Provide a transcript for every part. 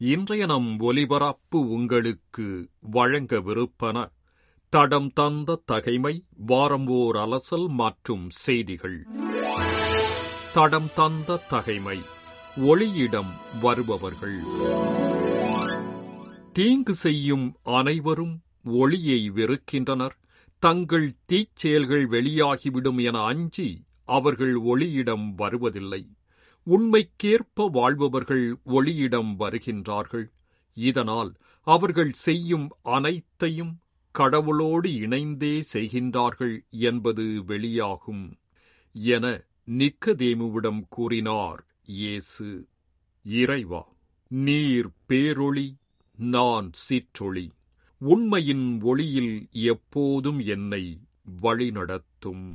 இன்றைய நம் ஒலிபரப்பு உங்களுக்கு வழங்கவிருப்பன. தடம் தந்த தகைமை வாரம்போர் அலசல் மற்றும் செய்திகள். தடம் தந்த தகைமை ஒளியிடம் வருபவர்கள். தீங்கு செய்யும் அனைவரும் ஒளியை வெறுக்கின்றனர். தங்கள் தீச்செயல்கள் வெளியாகிவிடும் என அஞ்சி அவர்கள் ஒளியிடம் வருவதில்லை. உண்மைக்கேற்ப வாழ்பவர்கள் ஒளியிடம் வருகின்றார்கள். இதனால் அவர்கள் செய்யும் அனைத்தையும் கடவுளோடு இணைந்தே செய்கின்றார்கள் என்பது வெளியாகும் என நிக்கதேமுவிடம் கூறினார் இயேசு. இறைவா நீர் பேரொளி நான் சிற்றொளி. உண்மையின் ஒளியில் எப்போதும் என்னை வழிநடத்தும்.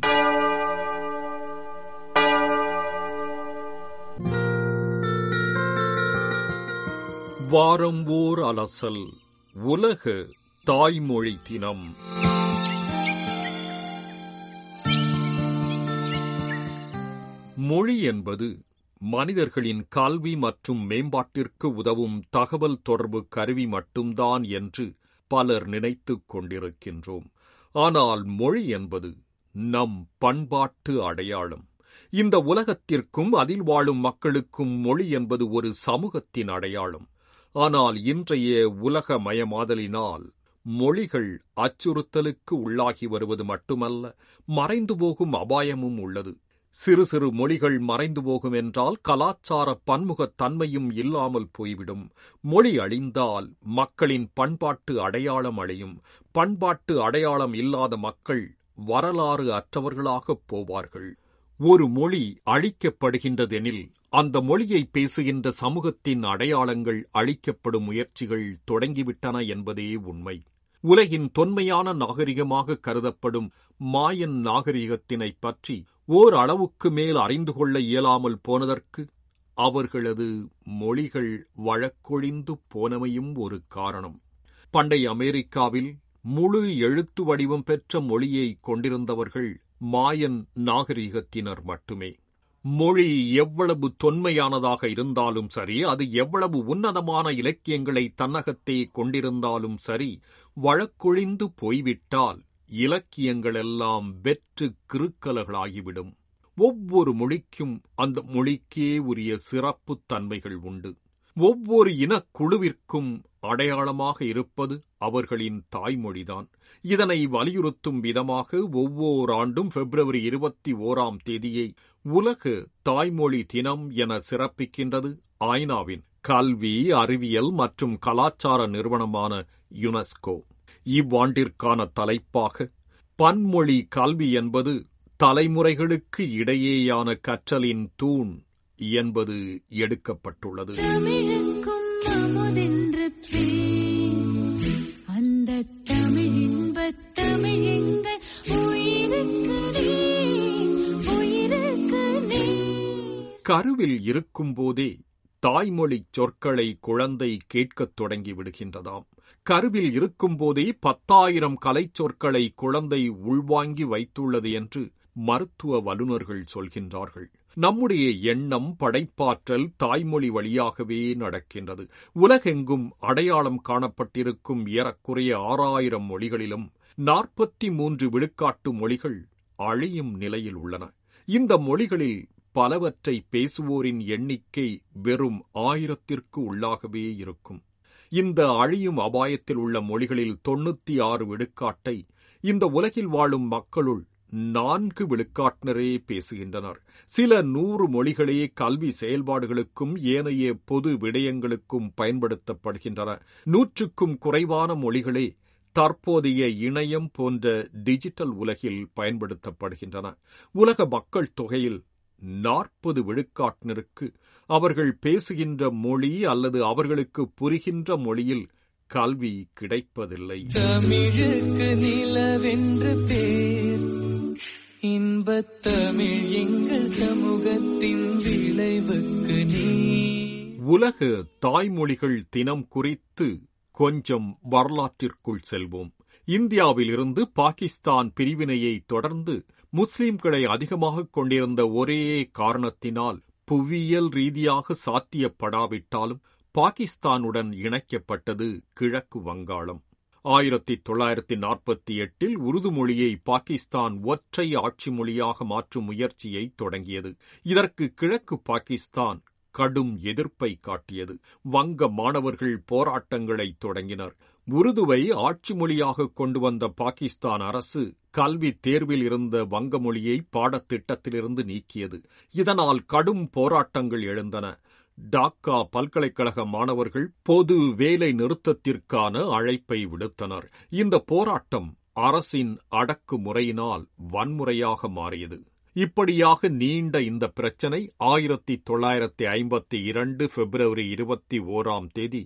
வாரம் ஓர் அலசல் உலக தாய்மொழி தினம். மொழி என்பது மனிதர்களின் கல்வி மற்றும் மேம்பாட்டிற்கு உதவும் தகவல் தொடர்பு கருவி மட்டும்தான் என்று பலர் நினைத்துக் கொண்டிருக்கின்றோம். ஆனால் மொழி என்பது நம் பண்பாட்டு அடையாளம். இந்த உலகத்திற்கும் அதில் வாழும் மக்களுக்கும் மொழி என்பது ஒரு சமூகத்தின் அடையாளம். ஆனால் இன்றைய உலகமயமாதலினால் மொழிகள் அச்சுறுத்தலுக்கு உள்ளாகி வருவது மட்டுமல்ல மறைந்து போகும் அபாயமும் உள்ளது. சிறு சிறு மொழிகள் மறைந்து போகும் என்றால் கலாச்சார பன்முகத் தன்மையும் இல்லாமல் போய்விடும். மொழி அழிந்தால் மக்களின் பண்பாட்டு அடையாளம் அழியும். பண்பாட்டு அடையாளம் இல்லாத மக்கள் வரலாறு அற்றவர்களாகப் போவார்கள். ஒரு மொழி அழிக்கப்படுகின்றதெனில் அந்த மொழியை பேசுகின்ற சமூகத்தின் அடையாளங்கள் அழிக்கப்படும் முயற்சிகள் தொடங்கிவிட்டன என்பதே உண்மை. உலகின் தொன்மையான நாகரிகமாக கருதப்படும் மாயன் நாகரிகத்தினைப் பற்றி ஓர் அளவுக்கு மேல் அறிந்து கொள்ள இயலாமல் போனதற்கு அவர்களது மொழிகள் வழக்கொழிந்து போனமையும் ஒரு காரணம். பண்டைய அமெரிக்காவில் முழு எழுத்து வடிவம் பெற்ற மொழியை கொண்டிருந்தவர்கள் மாயன் நாகரிகத்தினர் மட்டுமே. மொழி எவ்வளவு தொன்மையானதாக இருந்தாலும் சரி அது எவ்வளவு உன்னதமான இலக்கியங்களை தன்னகத்தே கொண்டிருந்தாலும் சரி வழக்கொழிந்து போய்விட்டால் இலக்கியங்களெல்லாம் வெற்று கிருக்கலகளாகிவிடும். ஒவ்வொரு மொழிக்கும் அந்த மொழிக்கே உரிய சிறப்புத் தன்மைகள் உண்டு. ஒவ்வொரு இனக்குழுவிற்கும் அடையாளமாக இருப்பது அவர்களின் தாய்மொழிதான். இதனை வலியுறுத்தும் விதமாக ஒவ்வொரு ஆண்டும் பிப்ரவரி இருபத்தி ஓராம் தேதியை உலக தாய்மொழி தினம் என சிறப்பிக்கின்றது ஐநாவின் கல்வி அறிவியல் மற்றும் கலாச்சார நிறுவனமான யுனெஸ்கோ. இவ்வாண்டிற்கான தலைப்பாக பன்மொழி கல்வி என்பது தலைமுறைகளுக்கு இடையேயான கற்றலின் தூண் என்பது எடுக்கப்பட்டுள்ளது. அந்த தமிழ் இன்பத் தமிழ் எங்கள். கருவில் இருக்கும்போதே தாய்மொழிச் சொற்களை குழந்தை கேட்கத் தொடங்கி விடுகின்றதாம். கருவில் இருக்கும்போதே பத்தாயிரம் கலைச் சொற்களை குழந்தை உள்வாங்கி வைத்துள்ளது என்று மருத்துவ வல்லுநர்கள் சொல்கின்றார்கள். நம்முடைய எண்ணம் படைப்பாற்றல் தாய்மொழி வழியாகவே நடக்கின்றது. உலகெங்கும் அடையாளம் காணப்பட்டிருக்கும் ஏறக்குறைய ஆறாயிரம் மொழிகளிலும் நாற்பத்தி மூன்று விழுக்காட்டு மொழிகள் அழியும் நிலையில் உள்ளன. இந்த மொழிகளில் பலவற்றை பேசுவோரின் எண்ணிக்கை வெறும் ஆயிரத்திற்கு உள்ளாகவே இருக்கும். இந்த அழியும் அபாயத்தில் உள்ள மொழிகளில் தொண்ணூத்தி ஆறு விடுக்காட்டை இந்த உலகில் வாழும் மக்களுள் நான்கு விழுக்காட்டினரே பேசுகின்றனர். சில நூறு மொழிகளே கல்வி செயல்பாடுகளுக்கும் ஏனைய பொது விடயங்களுக்கும் பயன்படுத்தப்படுகின்றன. நூற்றுக்கும் குறைவான மொழிகளே தற்போதைய இணையம் போன்ற டிஜிட்டல் உலகில் பயன்படுத்தப்படுகின்றன. உலக மக்கள் தொகையில் நாற்பது விழுக்காட்டினருக்கு அவர்கள் பேசுகின்ற மொழி அல்லது அவர்களுக்கு புரிகின்ற மொழியில் கல்வி கிடைப்பதில்லை. தமிழுக்கு நிலவென்று பேர் இன்பத் எங்கள் சமூகத்தின் விளைவுக்கு நீ. உலக தாய்மொழிகள் தினம் குறித்து கொஞ்சம் வரலாற்றிற்குள் செல்வோம். இந்தியாவிலிருந்து பாகிஸ்தான் பிரிவினையை தொடர்ந்து முஸ்லிம்களை அதிகமாக கொண்டிருந்த ஒரே காரணத்தினால் புவியியல் ரீதியாக சாத்தியப்படாவிட்டாலும் பாகிஸ்தானுடன் இணைக்கப்பட்டது கிழக்கு வங்காளம். ஆயிரத்தி தொள்ளாயிரத்தி நாற்பத்தி எட்டில் உருது மொழியை பாகிஸ்தான் ஒற்றை ஆட்சி மொழியாக மாற்றும் முயற்சியை தொடங்கியது. இதற்கு கிழக்கு பாகிஸ்தான் கடும் எதிர்ப்பை காட்டியது. வங்க மாணவர்கள் போராட்டங்களை தொடங்கினர். உருதுவை ஆட்சி மொழியாக கொண்டு வந்த பாகிஸ்தான் அரசு கல்வி தேர்வில் இருந்த வங்க மொழியை பாடத்திட்டத்திலிருந்து நீக்கியது. இதனால் கடும் போராட்டங்கள் எழுந்தன. டாக்கா பல்கலைக்கழக மாணவர்கள் பொது வேலை நிறுத்தத்திற்கான அழைப்பை விடுத்தனர். இந்த போராட்டம் அரசின் அடக்குமுறையினால் வன்முறையாக மாறியது. இப்படியாக நீண்ட இந்த பிரச்சினை ஆயிரத்தி தொள்ளாயிரத்தி ஐம்பத்தி இரண்டு பிப்ரவரி இருபத்தி ஓராம் தேதி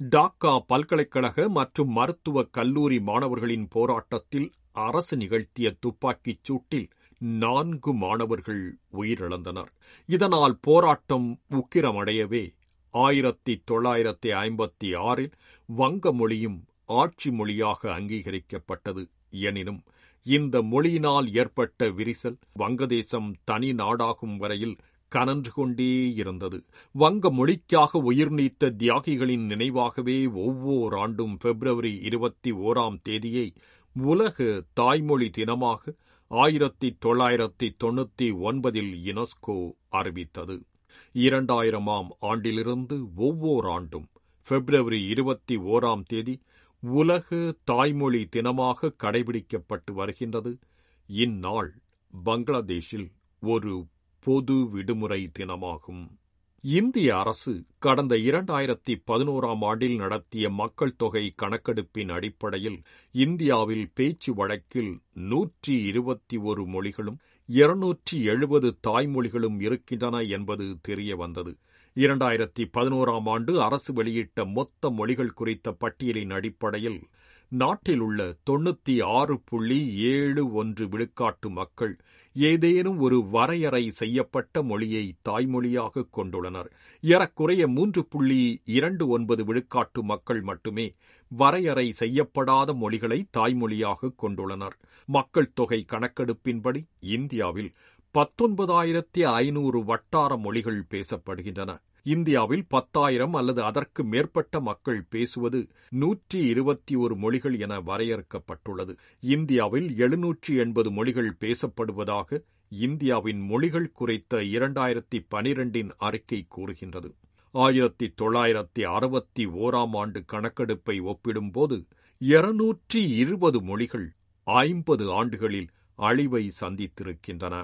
டாக்கா பல்கலைக்கழக மற்றும் மருத்துவக் கல்லூரி மாணவர்களின் போராட்டத்தில் அரசு நிகழ்த்திய துப்பாக்கிச் சூட்டில் நான்கு மாணவர்கள் உயிரிழந்தனர். இதனால் போராட்டம் உக்கிரமடையவே ஆயிரத்தி தொள்ளாயிரத்தி ஐம்பத்தி ஆறில் வங்க மொழியும் ஆட்சி மொழியாக அங்கீகரிக்கப்பட்டது எனினும் இந்த மொழியினால் ஏற்பட்ட விரிசல் வங்கதேசம் தனி நாடாகும் வரையில் கனன்று கொண்டே இருந்தது. வங்க மொழிக்காக உயிர் நீத்த தியாகிகளின் நினைவாகவே ஒவ்வொரு ஆண்டும் பிப்ரவரி இருபத்தி ஓராம் தேதியை உலக தாய்மொழி தினமாக ஆயிரத்தி தொள்ளாயிரத்தி தொண்ணூத்தி ஒன்பதில் யுனெஸ்கோ அறிவித்தது. இரண்டாயிரமாம் ஆண்டிலிருந்து ஒவ்வொரு ஆண்டும் பிப்ரவரி இருபத்தி ஓராம் தேதி உலக தாய்மொழி தினமாக கடைபிடிக்கப்பட்டு வருகின்றது. இந்நாள் பங்களாதேஷில் ஒரு பொது விடுமுறை தினமாகும். இந்திய அரசு கடந்த இரண்டாயிரத்தி பதினோராம் ஆண்டில் நடத்திய மக்கள் தொகை கணக்கெடுப்பின் அடிப்படையில் இந்தியாவில் பேச்சு வழக்கில் நூற்றி இருபத்தி ஒரு மொழிகளும் இருநூற்றி எழுபது தாய்மொழிகளும் இருக்கின்றன என்பது தெரிய வந்தது இரண்டாயிரத்தி பதினோராம் ஆண்டு அரசு வெளியிட்ட மொத்த மொழிகள் குறித்த பட்டியலின் அடிப்படையில் நாட்டில் உள்ள தொண்ணூத்தி ஆறு புள்ளி ஏழு ஒன்று விழுக்காட்டு மக்கள் ஏதேனும் ஒரு வரையறை செய்யப்பட்ட மொழியை தாய்மொழியாக கொண்டுள்ளனர். ஏறக்குறைய மூன்று புள்ளி இரண்டு ஒன்பது விழுக்காட்டு மக்கள் மட்டுமே வரையறை செய்யப்படாத மொழிகளை தாய்மொழியாக கொண்டுள்ளனர். மக்கள் தொகை கணக்கெடுப்பின்படி இந்தியாவில் பத்தொன்பதாயிரத்தி ஐநூறு வட்டார மொழிகள் பேசப்படுகின்றன. இந்தியாவில் பத்தாயிரம் அல்லது அதற்கு மேற்பட்ட மக்கள் பேசுவது நூற்றி இருபத்தி ஒரு மொழிகள் என வரையறுக்கப்பட்டுள்ளது. இந்தியாவில் எழுநூற்றி எண்பது மொழிகள் பேசப்படுவதாக இந்தியாவின் மொழிகள் குறித்த இரண்டாயிரத்தி பனிரெண்டின் அறிக்கை கூறுகின்றது. ஆயிரத்தி தொள்ளாயிரத்தி அறுபத்தி ஓராம் ஆண்டு கணக்கெடுப்பை ஒப்பிடும்போது இருநூற்றி இருபது மொழிகள் ஐம்பது ஆண்டுகளில் அழிவை சந்தித்திருக்கின்றன.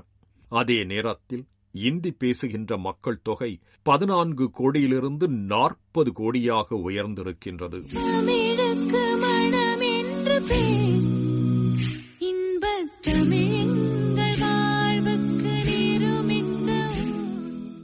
அதே நேரத்தில் இந்தி பேசுகின்ற மக்கள் தொகை பதினான்கு கோடியிலிருந்து நாற்பது கோடியாக உயர்ந்திருக்கின்றது.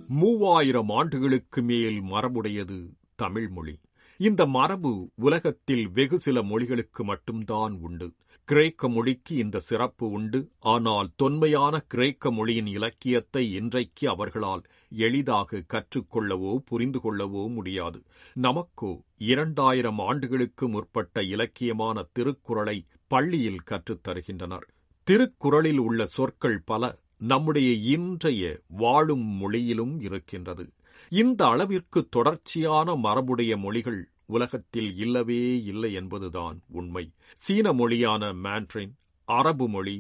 மூவாயிரம் ஆண்டுகளுக்கு மேல் மரபுடையது தமிழ் மொழி இந்த மரபு உலகத்தில் வெகு சில மொழிகளுக்கு மட்டும்தான் உண்டு. கிரேக்க மொழிக்கு இந்த சிறப்பு உண்டு. ஆனால் தொன்மையான கிரேக்க மொழியின் இலக்கியத்தை இன்றைக்கு அவர்களால் எளிதாக கற்றுக்கொள்ளவோ புரிந்து கொள்ளவோ முடியாது. நமக்கோ இரண்டாயிரம் ஆண்டுகளுக்கு முற்பட்ட இலக்கியமான திருக்குறளை பள்ளியில் கற்றுத் தருகின்றனர். திருக்குறளில் உள்ள சொற்கள் பல நம்முடைய இன்றைய வாழும் மொழியிலும் இருக்கின்றது. இந்த அளவிற்கு தொடர்ச்சியான மரபுடைய மொழிகள் உலகத்தில் இல்லவே இல்லை என்பதுதான் உண்மை. சீன மொழியான மேண்ட்ரின் அரபு மொழி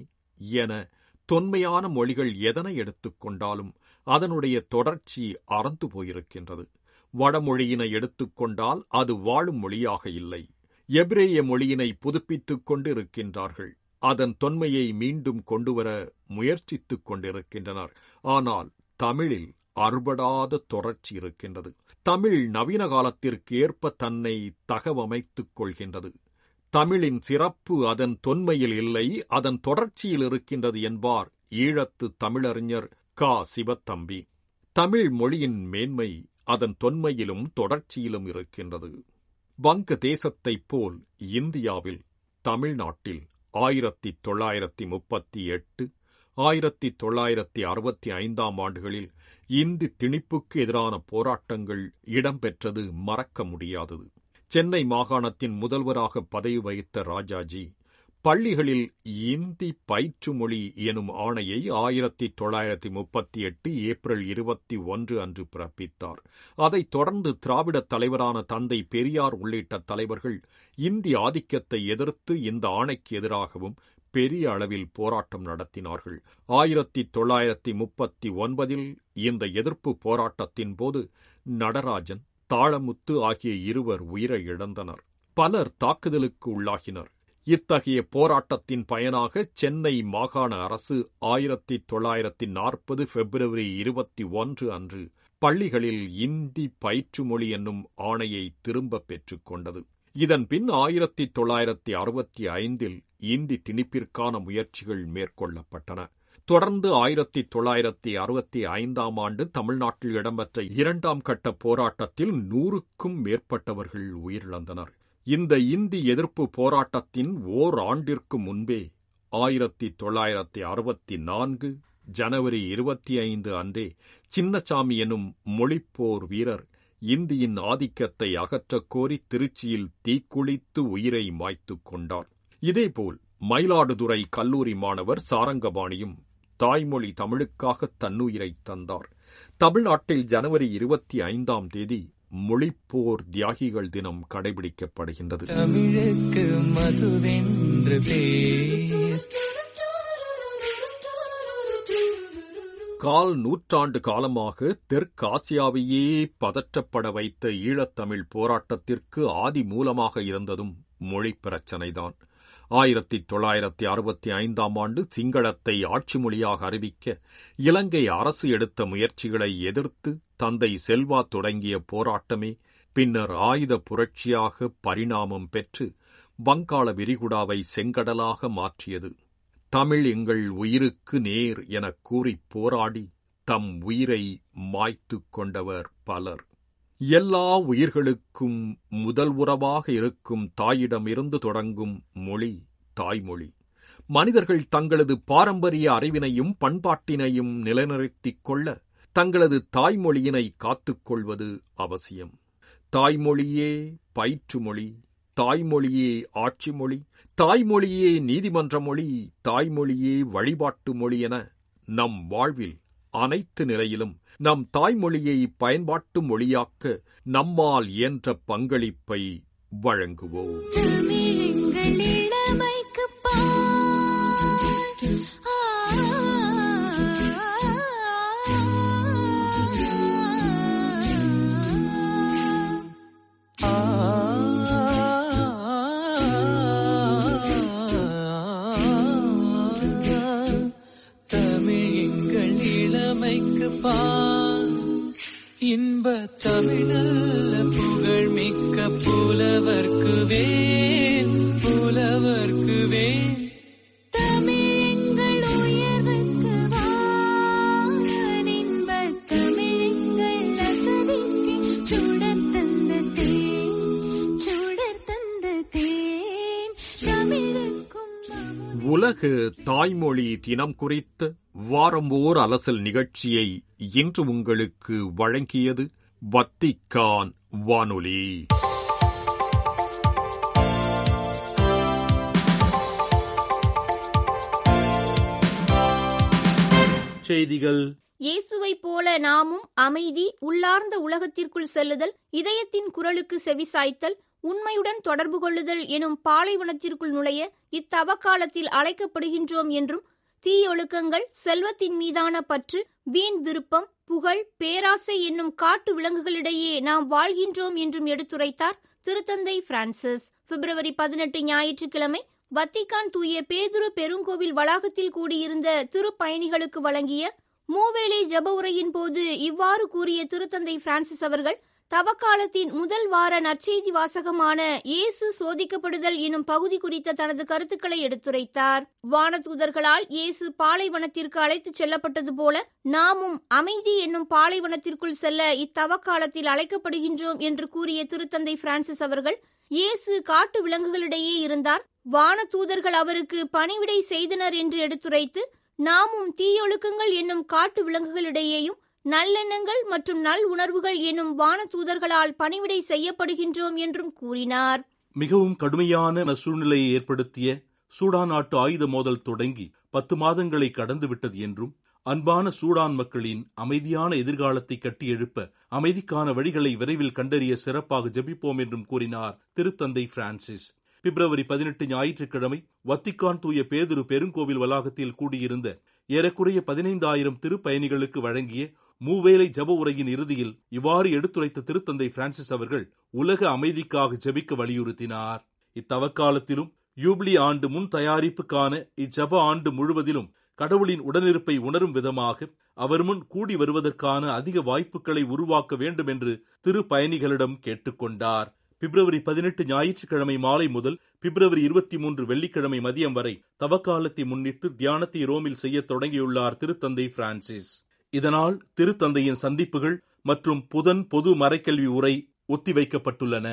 என தொன்மையான மொழிகள் எதனை எடுத்துக்கொண்டாலும் அதனுடைய தொடர்ச்சி அறந்து போயிருக்கின்றது. வடமொழியினை எடுத்துக்கொண்டால் அது வாழும் மொழியாக இல்லை. எபிரேய மொழியினை புதுப்பித்துக் கொண்டிருக்கின்றார்கள். அதன் தொன்மையை மீண்டும் கொண்டுவர முயற்சித்துக் கொண்டிருக்கின்றனர். ஆனால் தமிழில் அறுபடாத தொடர்ச்சி இருக்கின்றது. தமிழ் நவீன காலத்திற்கு ஏற்ப தன்னை தகவமைத்துக் கொள்கின்றது. தமிழின் சிறப்பு அதன் தொன்மையில் இல்லை அதன் தொடர்ச்சியில் இருக்கின்றது என்பார் ஈழத்து தமிழறிஞர் கா. சிவத்தம்பி. தமிழ் மொழியின் மேன்மை அதன் தொன்மையிலும் தொடர்ச்சியிலும் இருக்கின்றது. வங்க தேசத்தைப் போல் இந்தியாவில் தமிழ்நாட்டில் ஆயிரத்தி தொள்ளாயிரத்தி முப்பத்தி எட்டு ஆயிரத்தி தொள்ளாயிரத்தி அறுபத்தி ஐந்தாம் ஆண்டுகளில் இந்தி திணிப்புக்கு எதிரான போராட்டங்கள் இடம்பெற்றது மறக்க முடியாதது. சென்னை மாகாணத்தின் முதல்வராக பதவி வகித்த ராஜாஜி பள்ளிகளில் இந்தி பயிற்று மொழி எனும் ஆணையை ஆயிரத்தி தொள்ளாயிரத்தி முப்பத்தி எட்டு ஏப்ரல் இருபத்தி ஒன்று அன்று பிறப்பித்தார். அதைத் தொடர்ந்து திராவிட தலைவரான தந்தை பெரியார் உள்ளிட்ட தலைவர்கள் இந்தி ஆதிக்கத்தை எதிர்த்து இந்த ஆணைக்கு எதிராகவும் பெரிய அளவில் போராட்டம் நடத்தினார்கள். ஆயிரத்தி தொள்ளாயிரத்தி முப்பத்தி ஒன்பதில் இந்த எதிர்ப்பு போராட்டத்தின் போது நடராஜன் தாளமுத்து ஆகிய இருவர் உயிரை இழந்தனர். பலர் தாக்குதலுக்கு உள்ளாகினர். இத்தகைய போராட்டத்தின் பயனாக சென்னை மாகாண அரசு ஆயிரத்தி தொள்ளாயிரத்தி நாற்பது பிப்ரவரி இருபத்தி ஒன்று அன்று பள்ளிகளில் இந்தி பயிற்று மொழி என்னும் ஆணையை திரும்பப் பெற்றுக் இதன் இதன்பின் ஆயிரத்தி தொள்ளாயிரத்தி அறுபத்தி ஐந்தில் இந்தி திணிப்பிற்கான முயற்சிகள் மேற்கொள்ளப்பட்டன. தொடர்ந்து ஆயிரத்தி தொள்ளாயிரத்தி அறுபத்தி ஐந்தாம் ஆண்டு தமிழ்நாட்டில் இடம்பெற்ற இரண்டாம் கட்ட போராட்டத்தில் நூறுக்கும் மேற்பட்டவர்கள் உயிரிழந்தனர். இந்த இந்தி எதிர்ப்பு போராட்டத்தின் ஓர் ஆண்டிற்கு முன்பே ஆயிரத்தி தொள்ளாயிரத்தி அறுபத்தி நான்கு ஜனவரி இருபத்தி ஐந்து அன்றே சின்னசாமி எனும் மொழிப்போர் வீரர் இந்தியின் ஆதிக்கத்தை அகற்றக் கோரி திருச்சியில் தீக்குளித்து உயிரை மாய்த்துக் கொண்டார். இதேபோல் மயிலாடுதுறை கல்லூரி மாணவர் சாரங்கபாணியும் தாய்மொழி தமிழுக்காக தன்னுயிரை தந்தார். தமிழ்நாட்டில் ஜனவரி இருபத்தி ஐந்தாம் தேதி மொழிப்போர் தியாகிகள் தினம் கடைபிடிக்கப்படுகின்றது. கால் நூற்றாண்டு காலமாக தெற்காசியாவையே பதற்றப்பட வைத்த ஈழத்தமிழ் போராட்டத்திற்கு ஆதி மூலமாக இருந்ததும் மொழி பிரச்சனைதான். ஆயிரத்தி தொள்ளாயிரத்தி அறுபத்தி ஐந்தாம் ஆண்டு சிங்களத்தை ஆட்சி மொழியாக அறிவிக்க இலங்கை அரசு எடுத்த முயற்சிகளை எதிர்த்து தந்தை செல்வா தொடங்கிய போராட்டமே பின்னர் ஆயுத புரட்சியாக பரிணாமம் பெற்று வங்காள விரிகுடாவை செங்கடலாக மாற்றியது. தமிழ் எங்கள் உயிருக்கு நேர் எனக் கூறிப் போராடி தம் உயிரை மாய்த்துக் கொண்டவர் பலர். எல்லா உயிர்களுக்கும் முதல் உறவாக இருக்கும் தாயிடமிருந்து தொடங்கும் மொழி தாய்மொழி. மனிதர்கள் தங்களது பாரம்பரிய அறிவினையும் பண்பாட்டினையும் நிலைநிறுத்திக் கொள்ள தங்களது தாய்மொழியினை காத்துக்கொள்வது அவசியம். தாய்மொழியே பயிற்று மொழி தாய்மொழியே ஆட்சி மொழி தாய்மொழியே நீதிமன்ற மொழி தாய்மொழியே வழிபாட்டு மொழி என நம் வாழ்வில் அனைத்து நிலையிலும் நம் தாய்மொழியை பயன்பாட்டு மொழியாக்க நம்மால் இயன்ற பங்களிப்பை வழங்குவோம். உலக தாய்மொழி தினம் குறித்த வாரம் ஓர் அலசல் நிகழ்ச்சியை இன்று உங்களுக்கு வழங்கியது வத்திக்கான் வானொலி. செய்திகள். இயேசுவைப் போல நாமும் அமைதி உள்ளார்ந்த உலகத்திற்குள் செல்லுதல் இதயத்தின் குரலுக்கு செவிசாய்த்தல் உண்மையுடன் தொடர்பு கொள்ளுதல் எனும் பாலைவனத்திற்குள் நுழைய இத்தவ காலத்தில் அழைக்கப்படுகின்றோம் என்றும் தீயொழுக்கங்கள் செல்வத்தின் மீதான பற்று வீண் விருப்பம் புகழ் பேராசை என்னும் காட்டு விலங்குகளிடையே நாம் வாழ்கின்றோம் என்றும் எடுத்துரைத்தார் திருத்தந்தை பிரான்சிஸ். பிப்ரவரி பதினெட்டு ஞாயிற்றுக்கிழமை வத்திக்கான் தூய பேதுரு பெருங்கோவில் வளாகத்தில் கூடியிருந்த திருப்பயணிகளுக்கு வழங்கிய மூவேளை ஜெப உரையின் போது இவ்வாறு கூறிய திருத்தந்தை பிரான்சிஸ் அவர்கள் தவக்காலத்தின் முதல் வார நற்செய்தி வாசகமான இயேசு சோதிக்கப்படுதல் எனும் பகுதி குறித்த தனது கருத்துக்களை எடுத்துரைத்தார். வானதூதர்களால் இயேசு பாலைவனத்திற்கு அழைத்துச் செல்லப்பட்டது போல நாமும் அமைதி என்னும் பாலைவனத்திற்குள் செல்ல இத்தவக்காலத்தில் அழைக்கப்படுகின்றோம் என்று கூறிய திருத்தந்தை பிரான்சிஸ் அவர்கள் இயேசு காட்டு விலங்குகளிடையே இருந்தார். வானதூதர்கள் அவருக்கு பணிவிடை செய்தனர் என்று எடுத்துரைத்து நாமும் தீயொழுக்கங்கள் என்னும் காட்டு விலங்குகளிடையேயும் நல்லெண்ணங்கள் மற்றும் நல் உணர்வுகள் எனும் வான தூதர்களால் பணிவிடை செய்யப்படுகின்றோம் என்றும் கூறினார். மிகவும் கடுமையான சூழ்நிலையை ஏற்படுத்திய சூடான் நாட்டு ஆயுத மோதல் தொடங்கி பத்து மாதங்களை கடந்துவிட்டது என்றும் அன்பான சூடான் மக்களின் அமைதியான எதிர்காலத்தை கட்டியெழுப்ப அமைதிக்கான வழிகளை விரைவில் கண்டறிய சிறப்பாக ஜெபிப்போம் என்றும் கூறினார் திருத்தந்தை பிரான்சிஸ். பிப்ரவரி பதினெட்டு ஞாயிற்றுக்கிழமை வத்திக்கான் தூய பேதுரு பெருங்கோவில் வளாகத்தில் கூடியிருந்த ஏறக்குறைய பதினைந்தாயிரம் திருப்பயணிகளுக்கு வழங்கிய மூவேளை ஜப உரையின் இறுதியில் இவ்வாறு எடுத்துரைத்த திருத்தந்தை பிரான்சிஸ் அவர்கள் உலக அமைதிக்காக ஜெபிக்க வலியுறுத்தினார். இத்தவக்காலத்திலும் யூப்ளி ஆண்டு முன் தயாரிப்புக்கான இச்சப ஆண்டு முழுவதிலும் கடவுளின் உடனிருப்பை உணரும் விதமாக அவர் முன் கூடி வருவதற்கான அதிக வாய்ப்புகளை உருவாக்க வேண்டும் என்று திரு பயணிகளிடம் கேட்டுக்கொண்டார். பிப்ரவரி பதினெட்டு ஞாயிற்றுக்கிழமை மாலை முதல் பிப்ரவரி இருபத்தி மூன்று வெள்ளிக்கிழமை மதியம் வரை தவக்காலத்தை முன்னிட்டு தியானத்தை ரோமில் செய்ய தொடங்கியுள்ளார் திருத்தந்தை பிரான்சிஸ். இதனால் திருத்தந்தையின் சந்திப்புகள் மற்றும் புதன் பொது மறைக்கல்வி உரை ஒத்திவைக்கப்பட்டுள்ளன.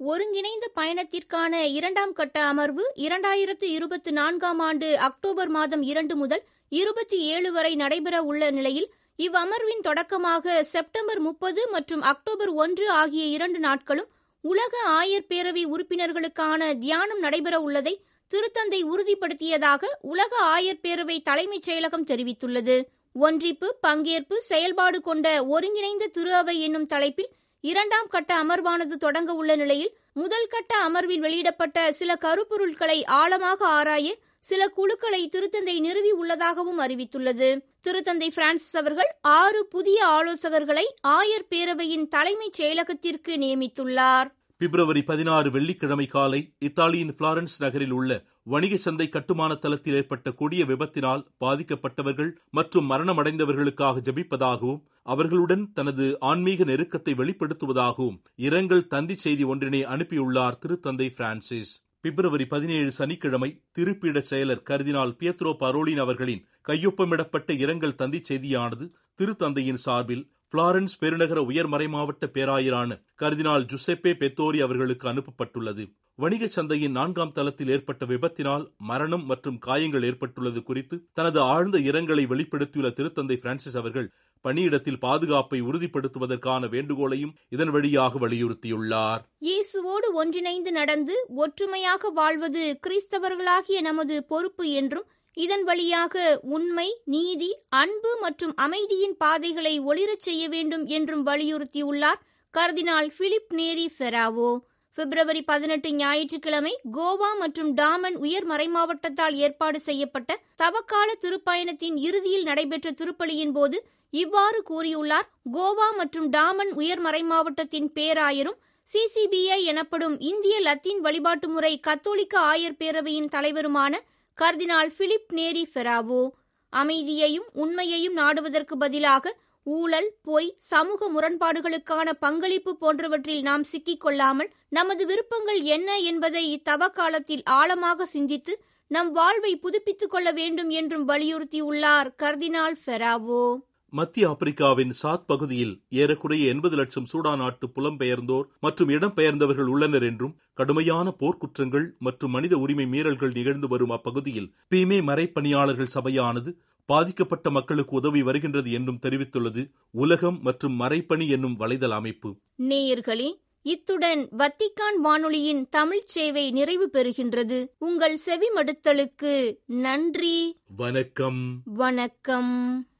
ஒருங்கிணைந்த பயணத்திற்கான இரண்டாம் கட்ட அமர்வு இரண்டாயிரத்து இருபத்தி நான்காம் ஆண்டு அக்டோபர் மாதம் இரண்டு முதல் இருபத்தி ஏழு வரை நடைபெற உள்ள நிலையில் இவ்வமர்வின் தொடக்கமாக செப்டம்பர் முப்பது மற்றும் அக்டோபர் ஒன்று ஆகிய இரண்டு நாட்களும் உலக ஆயர் பேரவை உறுப்பினர்களுக்கான தியானம் நடைபெற உள்ளதை திருத்தந்தை உறுதிப்படுத்தியதாக உலக ஆயர் பேரவை தலைமைச் செயலகம் தெரிவித்துள்ளது. ஒன்றிப்பு பங்கேற்பு செயல்பாடு கொண்ட ஒருங்கிணைந்த திரு அவை என்னும் தலைப்பில் இரண்டாம் கட்ட அமர்வானது தொடங்க உள்ள நிலையில் முதல் கட்ட அமர்வில் வெளியிடப்பட்ட சில கருப்பொருட்களை ஆழமாக ஆராய சில குழுக்களை திருத்தந்தை நிறுவி உள்ளதாகவும் அறிவித்துள்ளது. திருத்தந்தை பிரான்சிஸ் அவர்கள் ஆறு புதிய ஆலோசகர்களை ஆயர் பேரவையின் தலைமைச் செயலகத்திற்கு நியமித்துள்ளார். பிப்ரவரி பதினாறு வெள்ளிக்கிழமை காலை இத்தாலியின் பிளாரன்ஸ் நகரில் உள்ள வணிக சந்தை கட்டுமான தளத்தில் ஏற்பட்ட கொடிய விபத்தினால் பாதிக்கப்பட்டவர்கள் மற்றும் மரணமடைந்தவர்களுக்காக ஜபிப்பதாகவும் அவர்களுடன் தனது ஆன்மீக நெருக்கத்தை வெளிப்படுத்துவதாகவும் இரங்கல் தந்தி செய்தி ஒன்றினை அனுப்பியுள்ளார் திருத்தந்தை பிரான்சிஸ். பிப்ரவரி பதினேழு சனிக்கிழமை திருப்பீட செயலர் கர்தினால் பியத்ரோ பரோலின் அவர்களின் கையொப்பமிடப்பட்ட இரங்கல் தந்தி செய்தியானது திருத்தந்தையின் சார்பில் பிளாரன்ஸ் பெருநகர உயர்மறை மாவட்ட பேராயரான கர்தினால் ஜுசெப்பே பெத்தோரி அவர்களுக்கு அனுப்பப்பட்டுள்ளது. வணிக சந்தையின் நான்காம் தளத்தில் ஏற்பட்ட விபத்தினால் மரணம் மற்றும் காயங்கள் ஏற்பட்டுள்ளது குறித்து தனது ஆழ்ந்த இரங்கலை வெளிப்படுத்தியுள்ள திருத்தந்தை பிரான்சிஸ் அவர்கள் பணியிடத்தில் பாதுகாப்பை உறுதிப்படுத்துவதற்கான வேண்டுகோளையும் இதன் வழியாக வலியுறுத்தியுள்ளார். இயேசுவோடு ஒன்றிணைந்து நடந்து ஒற்றுமையாக வாழ்வது கிறிஸ்தவர்களாகிய நமது பொறுப்பு என்றும் இதன் வழியாக உண்மை நீதி அன்பு மற்றும் அமைதியின் பாதைகளை ஒளிரச் செய்ய வேண்டும் என்றும் வலியுறுத்தியுள்ளார் கர்தினால் பிலிப் நேரி ஃபெராவோ. பிப்ரவரி பதினெட்டு ஞாயிற்றுக்கிழமை கோவா மற்றும் டாமன் உயர் மறைமாவட்டத்தால் ஏற்பாடு செய்யப்பட்ட தவக்கால திருப்பயணத்தின் இறுதியில் நடைபெற்ற திருப்பலியின் போது இவ்வாறு கூறியுள்ளார். கோவா மற்றும் டாமன் உயர் மறைமாவட்டத்தின் பேராயரும் சிசிபிஐ எனப்படும் இந்திய லத்தீன் வழிபாட்டு முறை கத்தோலிக்க ஆயர் பேரவையின் தலைவருமான கர்தினால் பிலிப் நேரி ஃபெராவோ. அமைதியையும் உண்மையையும் நாடுவதற்கு பதிலாக ஊழல் பொய் சமூக முரண்பாடுகளுக்கான பங்களிப்பு போன்றவற்றில் நாம் சிக்கிக் கொள்ளாமல் நமது விருப்பங்கள் என்ன என்பதை இத்தவ காலத்தில் ஆழமாக சிந்தித்து நம் வாழ்வை புதுப்பித்துக் கொள்ள வேண்டும் என்றும் வலியுறுத்தியுள்ளார் கர்தினால் ஃபெராவோ. மத்திய ஆப்பிரிக்காவின் சாத் பகுதியில் ஏறக்குறைய எண்பது லட்சம் சூடான் நாட்டு புலம்பெயர்ந்தோர் மற்றும் இடம்பெயர்ந்தவர்கள் உள்ளனர் என்றும் கடுமையான போர்க்குற்றங்கள் மற்றும் மனித உரிமை மீறல்கள் நிகழ்ந்து வரும் அப்பகுதியில் பீமே மறைப்பணியாளர்கள் சபையானது பாதிக்கப்பட்ட மக்களுக்கு உதவி வருகின்றது என்றும் தெரிவித்துள்ளது உலகம் மற்றும் மறைப்பணி என்னும் வலைதள அமைப்பு. நேயர்களே இத்துடன் வத்திக்கான் வானொலியின் தமிழ்ச் சேவை நிறைவு பெறுகின்றது. உங்கள் செவிமடுத்தலுக்கு நன்றி. வணக்கம். வணக்கம்.